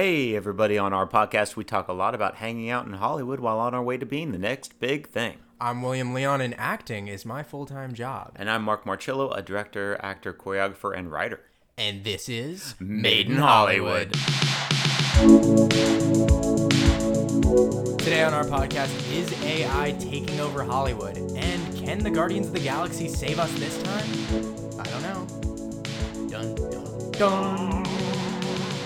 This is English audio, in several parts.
Hey, everybody, on our podcast, we talk a lot about hanging out in Hollywood while on our way to being the next big thing. I'm William Leon, and acting is my full time job. And I'm Mark Marchillo, a director, actor, choreographer, and writer. And this is Made in Hollywood. Today on our podcast, is AI taking over Hollywood? And can the Guardians of the Galaxy save us this time? I don't know. Dun, dun, dun.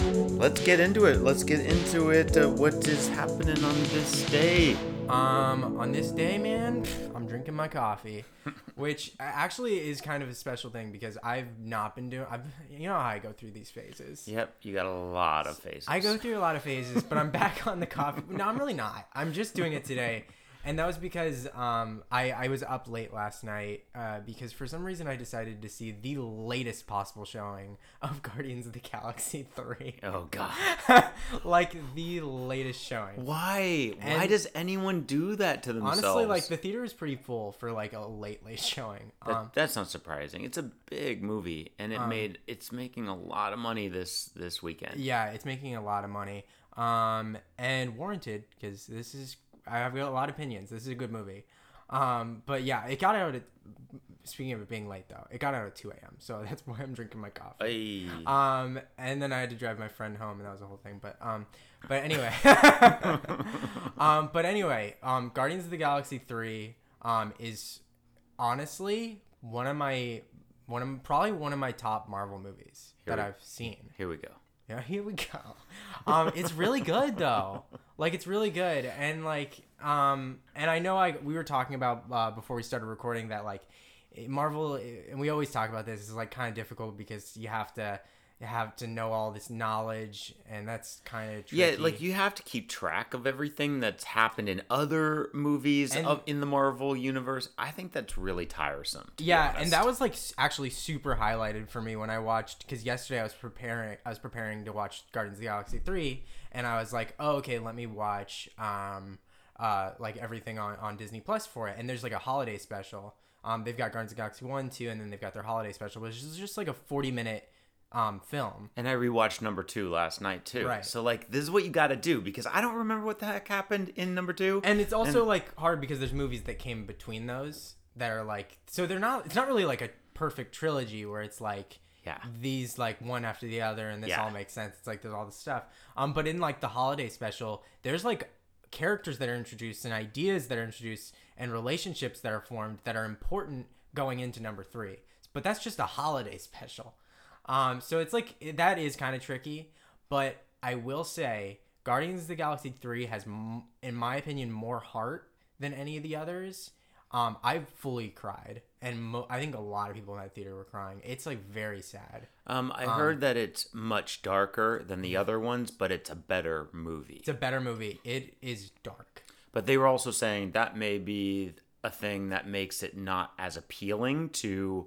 Let's get into it. Let's get into it. Uh, what is happening on this day? Um, on this day, man, I'm drinking my coffee, which actually is kind of a special thing because I've not been doing. I've, you know how I go through these phases. Yep, you got a lot of phases. I go through a lot of phases, but I'm back on the coffee. No, I'm really not. I'm just doing it today. And that was because um, I, I was up late last night uh, because for some reason I decided to see the latest possible showing of Guardians of the Galaxy 3. Oh, God. like the latest showing. Why? Why does anyone do that to themselves? Honestly, like the theater is pretty full for like a late, late showing. That, Um, that's not surprising. It's a big movie, and it made it's making a lot of money this this weekend. yeah, it's making a lot of money. Um, and warranted because this is I've got a lot of opinions. This is a good movie. Um, but yeah, it got out at speaking of it being late though, it got out at two a.m. So that's why I'm drinking my coffee. Hey. Um, and then I had to drive my friend home, and that was the whole thing. But um, but anyway, um, but anyway, um, Guardians of the Galaxy three um is honestly one of my one of probably one of my top Marvel movies that we- I've seen. Here we go. Yeah, here we go. Um, it's really good though. Like it's really good, and like um, and I know I we were talking about uh, before we started recording that like Marvel, and we always talk about this is like kind of difficult because you have to have to know all this knowledge, and that's kind of Yeah, like you have to keep track of everything that's happened in other movies And- of in the Marvel universe. I think that's really tiresome. Yeah, and that was like actually super highlighted for me when I watched because yesterday I was preparing I was preparing to watch Guardians of the Galaxy three, and I was like, oh okay, let me watch um uh like everything on on Disney Plus for it, and there's like a holiday special. Um, they've got Guardians of the Galaxy one, two, and then they've got their holiday special, which is just like a forty minute um film. And I rewatched number two last night too. Right. So like, this is what you got to do because I don't remember what the heck happened in number two. And it's also like hard because there's movies that came between those that are like so they're not it's not really like a perfect trilogy where it's like Yeah. these like one after the other and this Yeah. all makes sense. It's like there's all this stuff. Um but in like the holiday special, there's like characters that are introduced and ideas that are introduced and relationships that are formed that are important going into number 3. But that's just a holiday special. Um so it's like that is kind of tricky, but I will say Guardians of the Galaxy 3 has m- in my opinion more heart than any of the others. Um, I fully cried, and mo- I think a lot of people in that theater were crying. It's like very sad. Um, I heard that it's much darker than the other ones, but it's a better movie. It's a better movie. It is dark. But they were also saying that may be a thing that makes it not as appealing to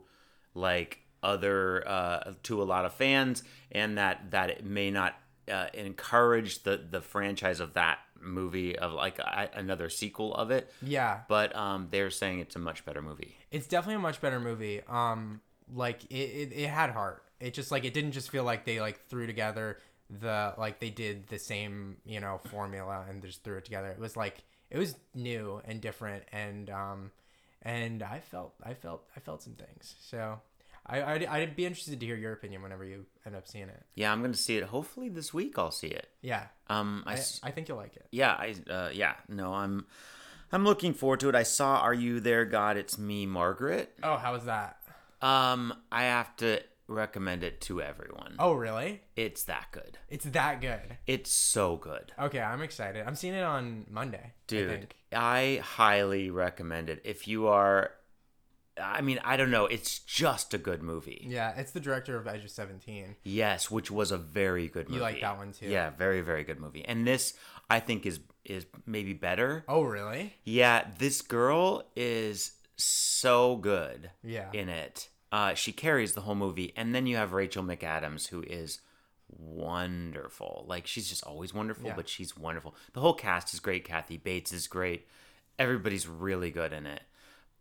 like other uh, to a lot of fans, and that that it may not uh, encourage the the franchise of that movie of like a, another sequel of it. Yeah, But um, they're saying it's a much better movie. it's definitely a much better movie. Um, like it, it, it had heart. It just like it didn't just feel like they like threw together the like they did the same you know formula and just threw it together. It was like it was new and different and um and I felt I felt I felt some things. So I I'd, I'd be interested to hear your opinion whenever you end up seeing it. Yeah, I'm gonna see it. Hopefully this week I'll see it. Yeah, Um, I, I, I think you'll like it. yeah, I uh, yeah, no, I'm I'm looking forward to it. I saw Are You There, God? It's Me, Margaret. Oh, how was that? Um, I have to recommend it to everyone. Oh, really? It's that good. It's that good. It's so good. Okay, I'm excited. I'm seeing it on Monday. I Dude, think. I, highly recommend it. If you are I mean, I don't know, it's just a good movie. Yeah, it's the director of Edge of Seventeen. Yes, which was a very good movie. You like that one too? Yeah, very very good movie. And this I think is is maybe better. Oh, really? Yeah, this girl is so good Yeah. in it. Uh, she carries the whole movie, and then you have Rachel McAdams, who is wonderful. Like she's just always wonderful, Yeah. but she's wonderful. The whole cast is great. Kathy Bates is great. Everybody's really good in it.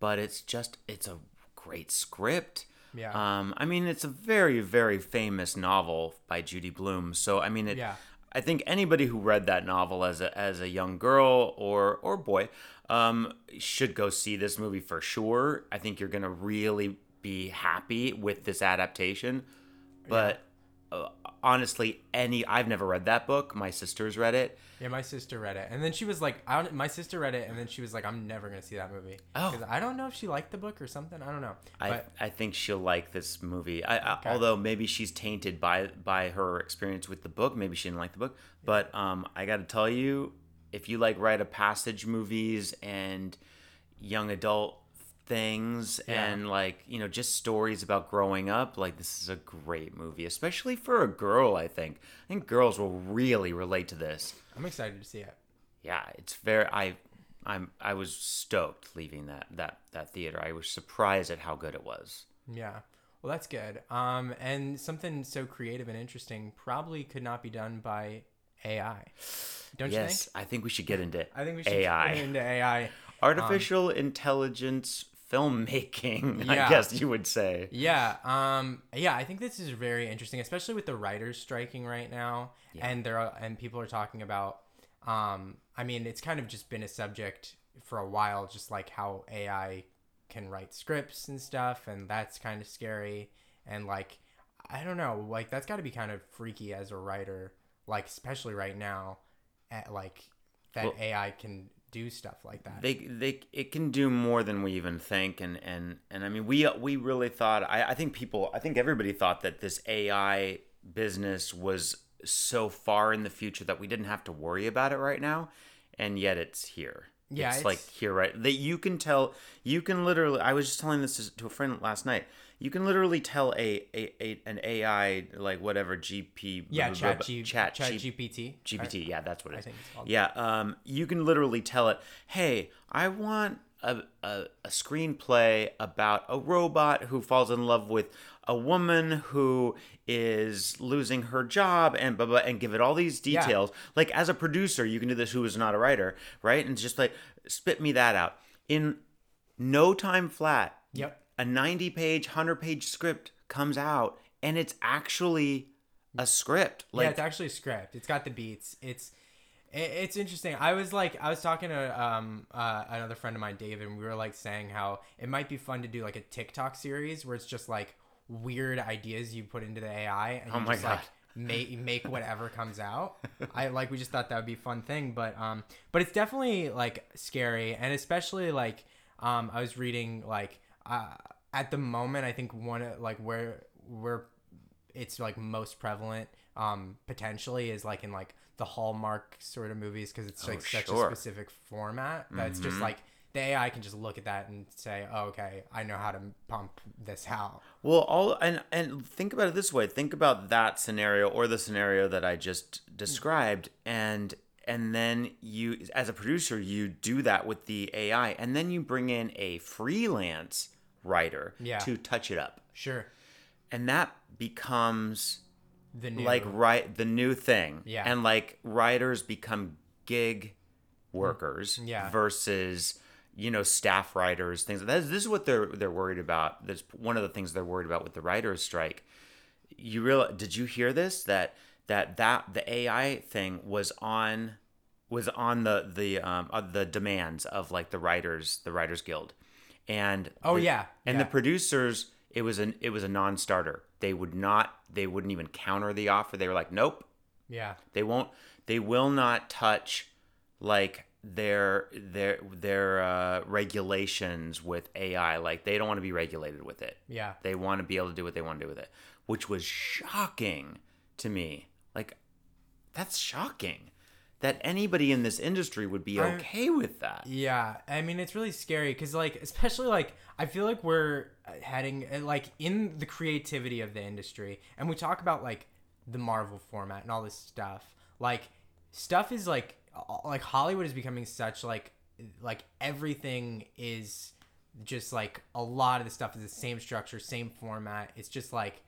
But it's just it's a great script. Yeah. Um, I mean, it's a very very famous novel by Judy Blume. So I mean, it. Yeah. I think anybody who read that novel as a as a young girl or or boy um, should go see this movie for sure. I think you're gonna really be happy with this adaptation. But uh, honestly, any I've never read that book. My sister's read it. Yeah, my sister read it, and then she was like, I don't, my sister read it, and then she was like, I'm never gonna see that movie. Oh. I don't know if she liked the book or something. I don't know. I, But I think she'll like this movie. I, I, Okay. Although maybe she's tainted by by her experience with the book. Maybe she didn't like the book. But um, I got to tell you, if you like rite of passage movies and young adult things Yeah. and like you know just stories about growing up, like this is a great movie, especially for a girl. I think I think girls will really relate to this. I'm excited to see it. Yeah, it's very. I I'm I was stoked leaving that that that theater. I was surprised at how good it was. Yeah. Well, that's good. Um, and something so creative and interesting probably could not be done by AI. Don't you yes, think? I think we should get into I think we should AI, get into AI. artificial intelligence filmmaking. I guess you would say. Yeah, um, yeah, I think this is very interesting, especially with the writers striking right now, and there are, and people are talking about. Um, I mean, it's kind of just been a subject for a while, just like how AI can write scripts and stuff, and that's kind of scary. And like, I don't know, like that's got to be kind of freaky as a writer, like especially right now, at like that Well- AI can do stuff like that. They they it can do more than we even think, and and and I mean we we really thought. I I think people. I think everybody thought that this AI business was so far in the future that we didn't have to worry about it right now, and yet it's here. Yeah, it's, like here right that you can tell you can literally i was just telling this to a friend last night you can literally tell a, a, a an ai like whatever gp yeah, blah, Chat, blah, G, chat, Chat G- GPT. gpt yeah that's what it is think it's called. yeah um you can literally tell it hey i want a, a, a screenplay about a robot who falls in love with a woman who is losing her job and blah, blah, and give it all these details like as a producer you can do this who is not a writer right and just like spit me that out in no time flat Yep. A 90 page 100 page script comes out and it's actually a script like yeah, it's actually a script. It's got the beats. It's it's interesting. I was like, I was talking to um uh, another friend of mine, David, and we were like saying how it might be fun to do like a TikTok series where it's just like weird ideas you put into the AI and Oh you just God. like make make whatever comes out. I like we just thought that would be a fun thing, but um but it's definitely like scary and especially like um I was reading like uh at the moment I think one like where where it's like most prevalent um potentially is like in like the hallmark sort of movies because it's like such sure. a specific format that's just like the ai can just look at that and say oh, okay i know how to pump this out Well, all and and think about it this way. Think about that scenario or the scenario that I just described, and and then you, as a producer, you do that with the AI, and then you bring in a freelance writer Yeah. to touch it up, sure and that becomes the new like right the new thing. Yeah. and like writers become gig workers Yeah. versus you know staff writers things that this is what they're they're worried about that's one of the things they're worried about with the writers strike you real did you hear this that that that the ai thing was on was on the the um uh, the demands of like the writers the writers guild and Oh, the- yeah, and yeah. the producers it was an it was a non-starter they would not they wouldn't even counter the offer they were like nope yeah they won't. They will not touch like their their their uh, regulations with AI. Like they don't want to be regulated with it. yeah They want to be able to do what they want to do with it, which was shocking to me. Like that's shocking that anybody in this industry would be I- okay with that. Yeah, I mean it's really scary because like especially like I feel like we're heading uh, like in the creativity of the industry, and we talk about like the Marvel format and all this stuff. Like stuff is like like Hollywood is becoming such like like everything is just like a lot of the stuff is the same structure, same format. It's just like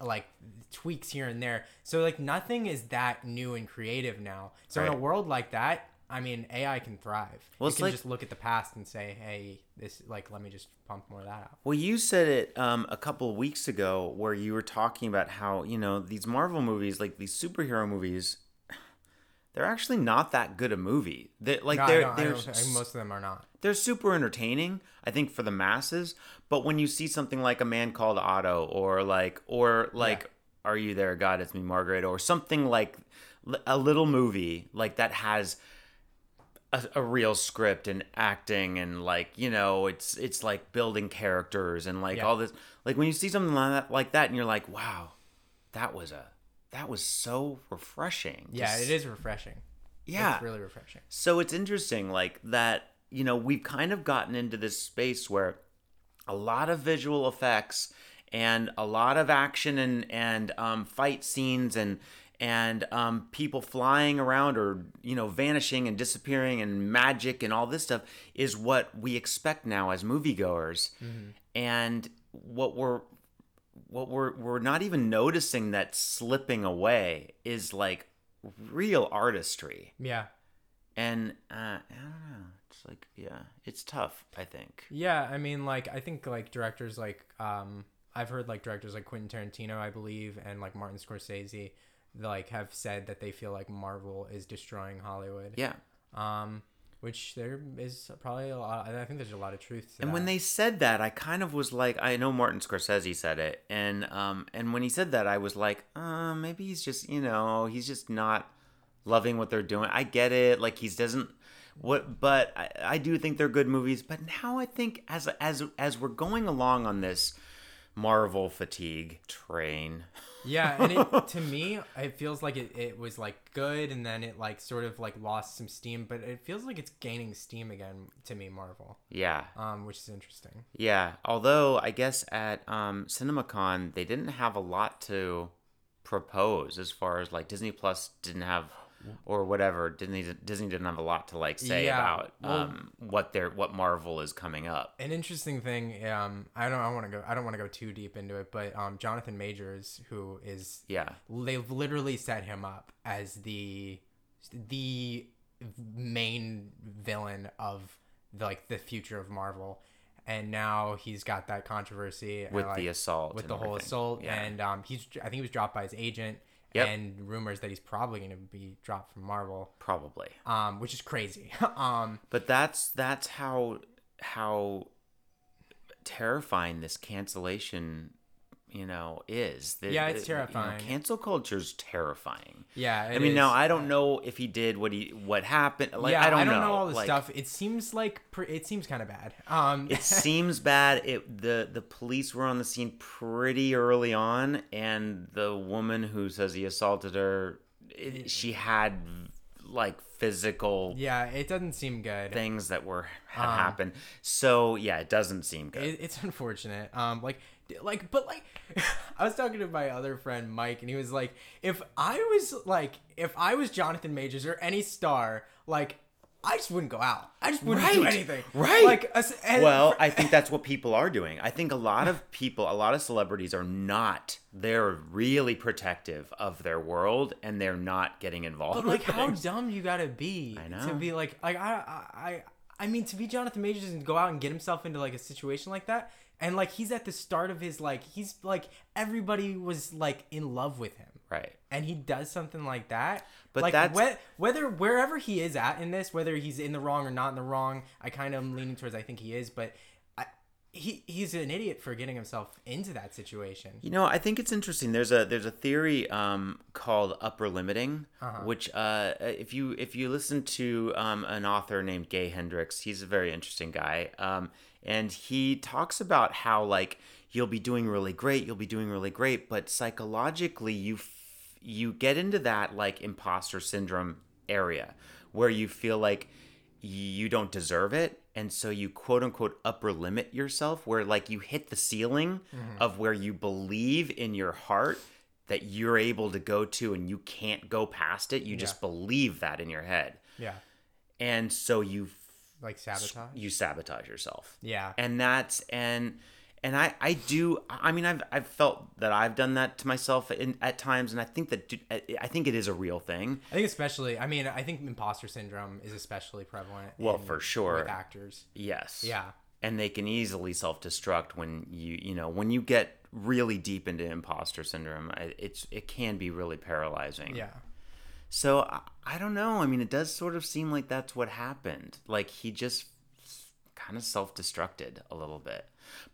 like tweaks here and there. So like nothing is that new and creative now. So in a world like that, I mean AI can thrive. Well, you can like- just look at the past and say, hey, this like let me just pump more of that out. Well, you said it um, a couple of weeks ago where you were talking about how, you know, these Marvel movies, like these superhero movies, they're actually not that good a movie. They like No, they're they're most of them are not. they're super entertaining i think for the masses but when you see something like a man called otto or like or like are you there god it's me margaret or something like a little movie like that has a, a real script and acting and like you know it's it's like building characters and like Yeah. all this like when you see something like that, like that and you're like wow that was a that was so refreshing Yeah, Just- it is refreshing. yeah It's really refreshing. so it's interesting, like that, you know, we've kind of gotten into this space where a lot of visual effects and a lot of action and and um, fight scenes and and um, people flying around or you know vanishing and disappearing and magic and all this stuff is what we expect now as moviegoers, and what we're what we're we're not even noticing that slipping away is like real artistry Yeah. and uh, I don't know. It's like, yeah, it's tough. I think. Yeah, I mean, like I think like directors like um I've heard like directors like Quentin Tarantino, I believe, and like Martin Scorsese, like have said that they feel like Marvel is destroying Hollywood. Yeah. Um, which there is probably a lot. I think there's a lot of truth to And when they said that, I kind of was like, I know Martin Scorsese said it, and um, and when he said that, I was like, uh, maybe he's just, you know, he's just not loving what they're doing. I get it, like he's doesn't what, but I, I do think they're good movies. But now I think as as as we're going along on this Marvel fatigue train, yeah, and it, to me, it feels like it, it was like good, and then it like sort of like lost some steam, but it feels like it's gaining steam again to me, Marvel. yeah, Um, which is interesting. Yeah, although I guess at um, CinemaCon they didn't have a lot to propose as far as like Disney Plus didn't have or whatever Disney Disney didn't have a lot to like say Yeah, about well- um, what their what Marvel is coming up. An interesting thing, um, I don't, I want to go, I don't want to go too deep into it, but um, Jonathan Majors, who is Yeah, they've literally set him up as the the main villain of like the future of Marvel, and now he's got that controversy with like, the assault, with the whole everything. assault, Yeah. and um, he's I think he was dropped by his agent, Yep. and rumors that he's probably going to be dropped from Marvel, probably. um, which is crazy. um, But that's that's how how terrifying this cancellation you know is. The- Yeah, it's the- you know, terrifying. cancel culture's terrifying. yeah, I mean, now. I don't know if he did what he what happened. Like yeah, I don't, know. all the like, stuff. It seems like it seems kind of bad. Um, It seems bad. It the the police were on the scene pretty early on, and the woman who says he assaulted her, it, she had like physical yeah, it doesn't seem good. things that were had Um, happened. So yeah, it doesn't seem good. It, it's unfortunate. Um, like, like, but like, I was talking to my other friend Mike, and he was like, if I was like, if I was Jonathan Majors or any star, like, I just wouldn't go out. I just wouldn't do anything. right. Like, and well, I think that's what people are doing. I think a lot of people, a lot of celebrities are not. They're really protective of their world, and they're not getting involved. But like, with how things. dumb you gotta be I to be like, like I, I, I, I mean, to be Jonathan Majors and go out and get himself into like a situation like that, and like he's at the start of his like, he's like everybody was like in love with him. right? and he does something like that. But like that's- whe- whether wherever he is at in this, whether he's in the wrong or not in the wrong, I kind of am leaning towards I think he is, but he he's an idiot for getting himself into that situation. You know, I think it's interesting. There's a there's a theory um, called upper limiting, Uh-huh. which uh, if you if you listen to um, an author named Gay Hendricks, he's a very interesting guy, um, and he talks about how like you'll be doing really great, you'll be doing really great, but psychologically you f- you get into that like imposter syndrome area where you feel like you don't deserve it and so you quote unquote upper limit yourself where like you hit the ceiling mm-hmm. of where you believe in your heart that you're able to go to and you can't go past it. You just believe that in your head. Yeah, and so you like sabotage. you sabotage yourself. Yeah, and that's and and I I do I mean I've I've felt that I've done that to myself in, at times and I think that I think it is a real thing I think especially. I mean, I think imposter syndrome is especially prevalent. Well, in- for sure. with actors. yes Yeah, and they can easily self-destruct when you you know when you get really deep into imposter syndrome it's it can be really paralyzing yeah. So I, I don't know. I mean, it does sort of seem like that's what happened. Like he just kind of self-destructed a little bit.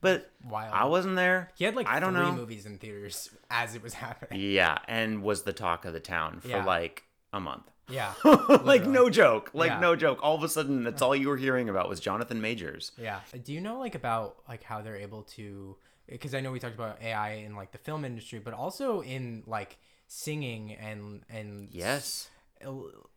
But Wild. I wasn't there. He had like I don't three know. movies in theaters as it was happening. Yeah, and was the talk of the town for Yeah. like a month. Yeah. like no joke. Like Yeah. no joke. All of a sudden, that's all you were hearing about was Jonathan Majors. Yeah. Do you know like about like how they're able to? Because I know we talked about AI in like the film industry, but also in like singing and and Yes.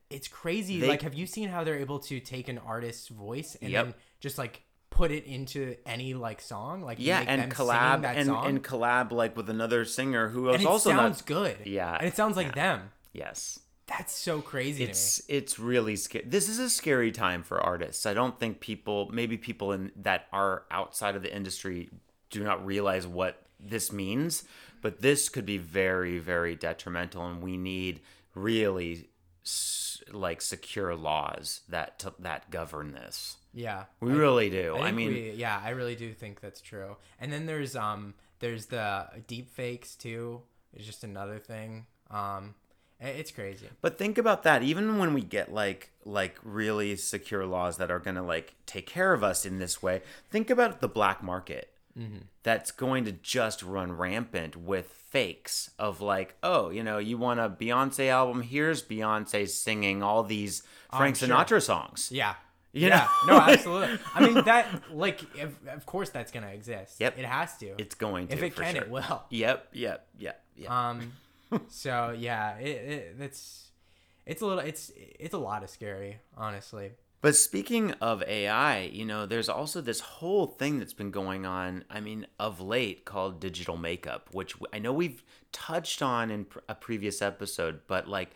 it's crazy. They- like, have you seen how they're able to take an artist's voice and Yep. then just like put it into any like song? Like Yeah, and collab and, song? and collab like with another singer who and it also sounds not. good. Yeah, and it sounds like them. Yes. That's so crazy It's it's really scary. This is a scary time for artists. I don't think people, maybe people in that are outside of the industry, do not realize what this means. But this could be very, very detrimental, and we need really s- like secure laws that that govern this. Yeah. We really do. I, think mean, we, yeah, I really do think that's true. And then there's um there's the deep fakes too. It's just another thing. Um, it's crazy. But think about that. Even when we get like like really secure laws that are going to like take care of us in this way, think about the black market. That's going to just run rampant with fakes of like, oh, you know, you want a Beyonce album? Here's Beyonce singing all these Frank sure. Sinatra songs. Yeah. You yeah. know? No, absolutely. I mean that like of, of course that's gonna exist. Yep. It has to. It's going to. if it can, sure. it will. Yep. Yep. Yep. Yep. Um. so yeah, it, it it's it's a little it's it's a lot of scary, honestly. But speaking of AI, you know, there's also this whole thing that's been going on, I mean, of late called digital makeup, which I know we've touched on in a previous episode, but like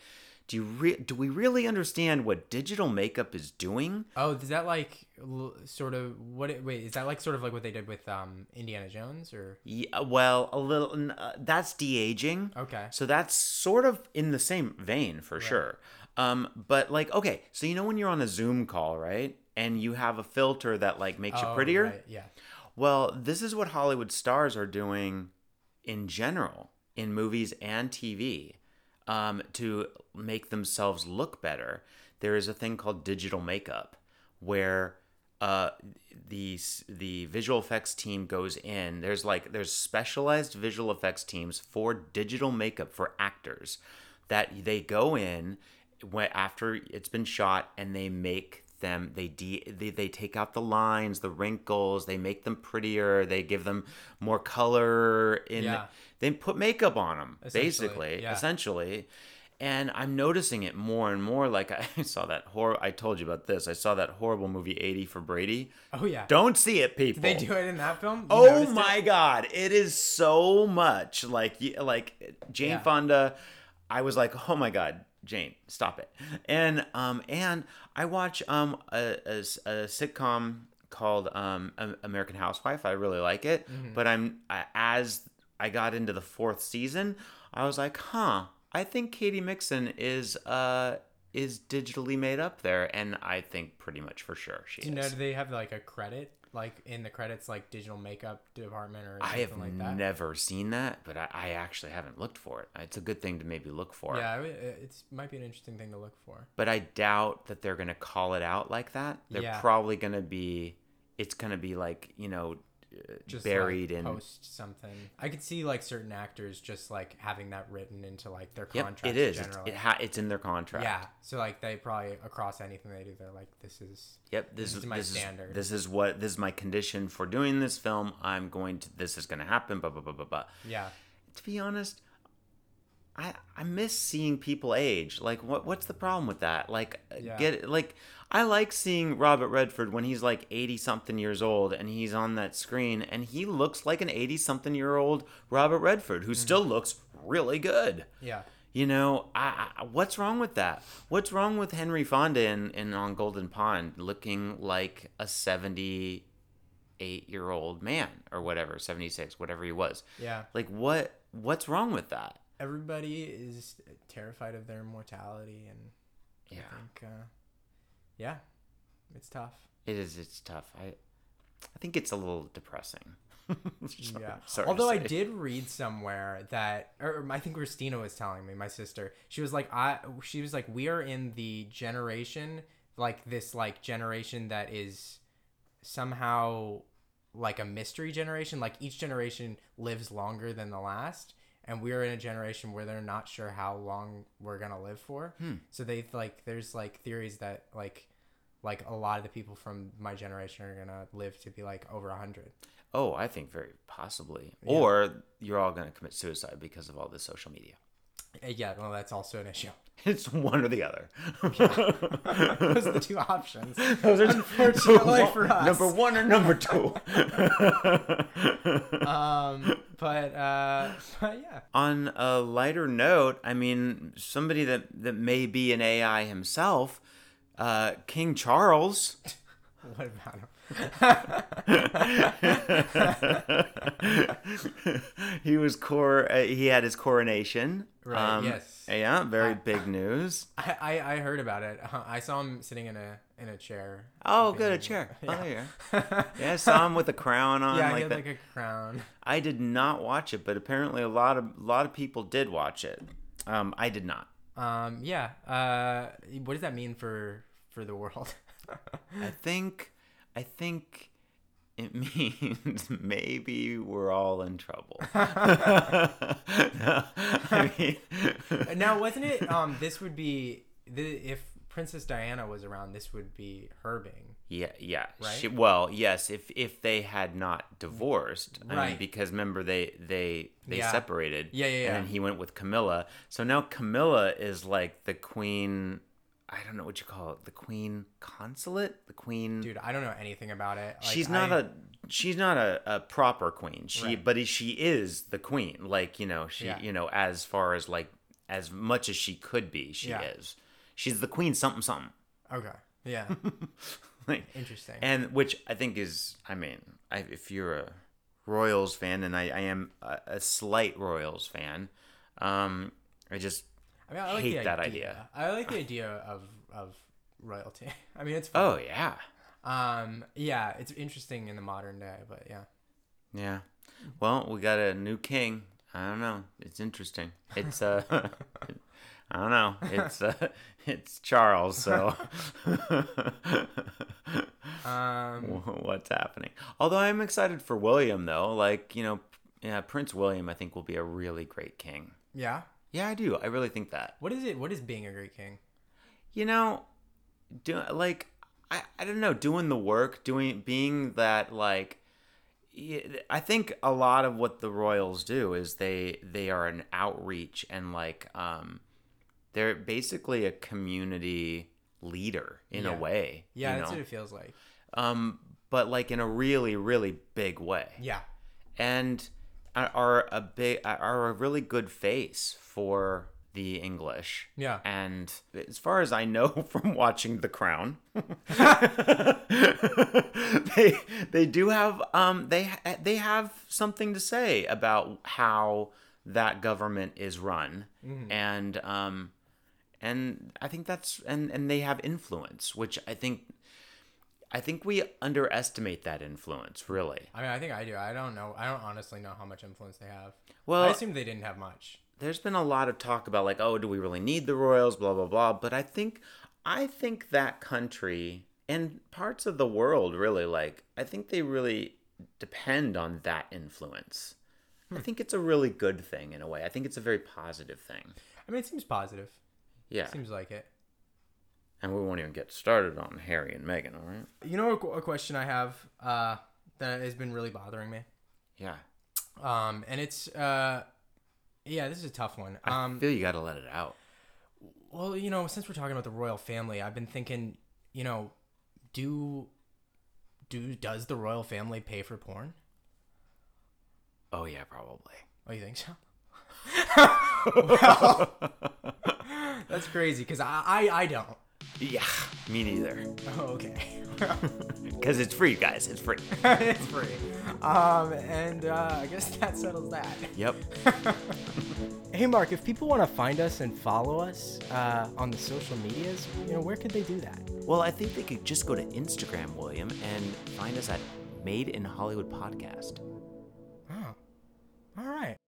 do you re- do we really understand what digital makeup is doing? Oh, is that like l- sort of what? It, wait, is that like sort of like what they did with um Indiana Jones or? Yeah, well, a little uh, that's de-aging. Okay. So that's sort of in the same vein for sure. Um, but like, okay, so you know when you're on a Zoom call, right? And you have a filter that like makes you Oh, prettier. right, Yeah. Well, this is what Hollywood stars are doing in general in movies and TV um, to make themselves look better. There is a thing called digital makeup where uh, the the visual effects team goes in. There's like there's specialized visual effects teams for digital makeup for actors that they go in when after it's been shot and they make them they de they, they take out the lines the wrinkles they make them prettier they give them more color in Yeah. They put makeup on them Essentially, basically yeah. essentially and i'm noticing it more and more like i saw that horror i told you about this i saw that horrible movie 80 for brady Oh yeah. don't see it people Did they do it in that film? You Oh noticed it? my god, it is so much like like Jane Yeah. Fonda. I was like, oh my god, Jane, stop it. And um and I watch um a a sitcom called um American Housewife. I really like it, Mm-hmm. but I'm as I got into the fourth season, I was like, huh, I think Katy Mixon is uh is digitally made up there, and I think pretty much for sure she Do you is. know? Do they have like a credit, like in the credits, like digital makeup department or I have like that? never seen that, but I, I actually haven't looked for it. It's a good thing to maybe look for. Yeah, it it's, might be an interesting thing to look for. But I doubt that they're going to call it out like that. They're Yeah. probably going to be, it's going to be like, you know, uh, Just buried like, in. post something. I could see like certain actors just like having that written into like their Yep, contract. it is. It's, it ha- it's in their contract. yeah, so like they probably across anything they do, they're like, this is Yep. This, This is is my this standard. Is, this is what this is my condition for doing this film. I'm going to. This is going to happen. Blah blah blah blah blah. yeah. to be honest, I I miss seeing people age. Like what what's the problem with that? Like uh, Yeah. get like I like seeing Robert Redford when he's like 80 something years old and he's on that screen and he looks like an 80 something year old Robert Redford who still looks really good. Yeah. You know, I, I, what's wrong with that? What's wrong with Henry Fonda in, in on Golden Pond looking like a 78 year old man or whatever, 76, whatever he was? Yeah. Like what what's wrong with that? Everybody is terrified of their mortality, and Yeah. I think, uh, yeah, it's tough. It is it's tough. I I think it's a little depressing. yeah. sorry Although I did read somewhere that, or I think Christina was telling me, my sister, she was like, I, she was like, we are in the generation, like this, like generation that is somehow like a mystery generation. Like each generation lives longer than the last. And we're in a generation where they're not sure how long we're gonna live for. Hmm. So they like, there's like theories that like, like a lot of the people from my generation are gonna live to be like over a hundred. Oh, I think very possibly. Or you're all going to commit suicide because of all this social media. Uh, Yeah, well, that's also an issue. It's one or the other. Those are the two options. Those are Unfortunately for us. Number one or number two. Um, but uh, but yeah. On a lighter note, I mean, somebody that, that may be an AI himself, uh, King Charles. What about him? he was cor. Uh, he had his coronation. Um, Right, yes. Yeah, very big news. I, I I heard about it. Uh, I saw him sitting in a in a chair. Oh, good, a chair. Oh, yeah. Yeah, I saw him with a crown on. Yeah, he like had that. like a crown. I did not watch it, but apparently a lot of a lot of people did watch it. Um, I did not. Um, yeah. Uh, what does that mean for for the world? I think, I think it means maybe we're all in trouble. No, I mean, now, wasn't it? Um, this would be the if Princess Diana was around, this would be her being. yeah, yeah. Right? She, well, yes. If if they had not divorced, I mean, Right. because remember they they they Yeah. separated. Yeah, yeah, yeah. And then he went with Camilla. So now Camilla is like the queen. I don't know what you call it. The queen consulate. The queen. Dude, I don't know anything about it. Like, she's not I- a she's not a, a proper queen she Right. but she is the queen like you know she Yeah. you know as far as like as much as she could be she Yeah. is she's the queen something something Okay. Yeah. Like, Interesting. and which i think is i mean I, if you're a royals fan and i, I am a, a slight royals fan um i just I mean, I like hate the that idea. idea. I like the idea of of royalty. I mean, it's fun. oh yeah Um, yeah, it's interesting in the modern day, but yeah. Yeah. Well, we got a new king. I don't know. It's interesting. It's uh I don't know. It's uh it's Charles, so Um, what's happening? Although I'm excited for William though. Like, you know, yeah, Prince William I think will be a really great king. yeah. Yeah, I do. I really think that. What is it? What is being a great king? you know do like I, I don't know doing the work doing being that like I think a lot of what the royals do is they they are an outreach and like um they're basically a community leader in Yeah. a way Yeah, that's know? what it feels like. um but like in a really really big way Yeah. and are- a big are a really good face for the English. Yeah. And as far as I know from watching The Crown, they they do have um they they have something to say about how that government is run and um and I think that's and and they have influence, which I think I think we underestimate that influence, really. I mean, I think I do. I don't know. I don't honestly know how much influence they have. Well, I assume they didn't have much. there's been a lot of talk about like, oh, do we really need the royals? Blah blah blah. But I think I think that country and parts of the world really like I think they really depend on that influence. I hmm. think it's a really good thing in a way. I think it's a very positive thing. I mean, it seems positive. Yeah. Seems like it. And we won't even get started on Harry and Meghan, all right? You know, a, qu- a question I have uh, that has been really bothering me. Yeah. Um, and it's uh, yeah, this is a tough one. I Um, feel you got to let it out. Well, you know, since we're talking about the royal family, I've been thinking, you know, do do does the royal family pay for porn? Oh yeah, probably. Oh, you think so? Well, that's crazy because I, I I don't. Yeah, me neither. Oh, okay. Because it's free, guys. It's free. it's free. Um, and uh, I guess that settles that. Yep. Hey, Mark, if people want to find us and follow us uh, on the social medias, you know, where could they do that? Well, I think they could just go to Instagram, William, and find us at Made in Hollywood Podcast. Oh. All right.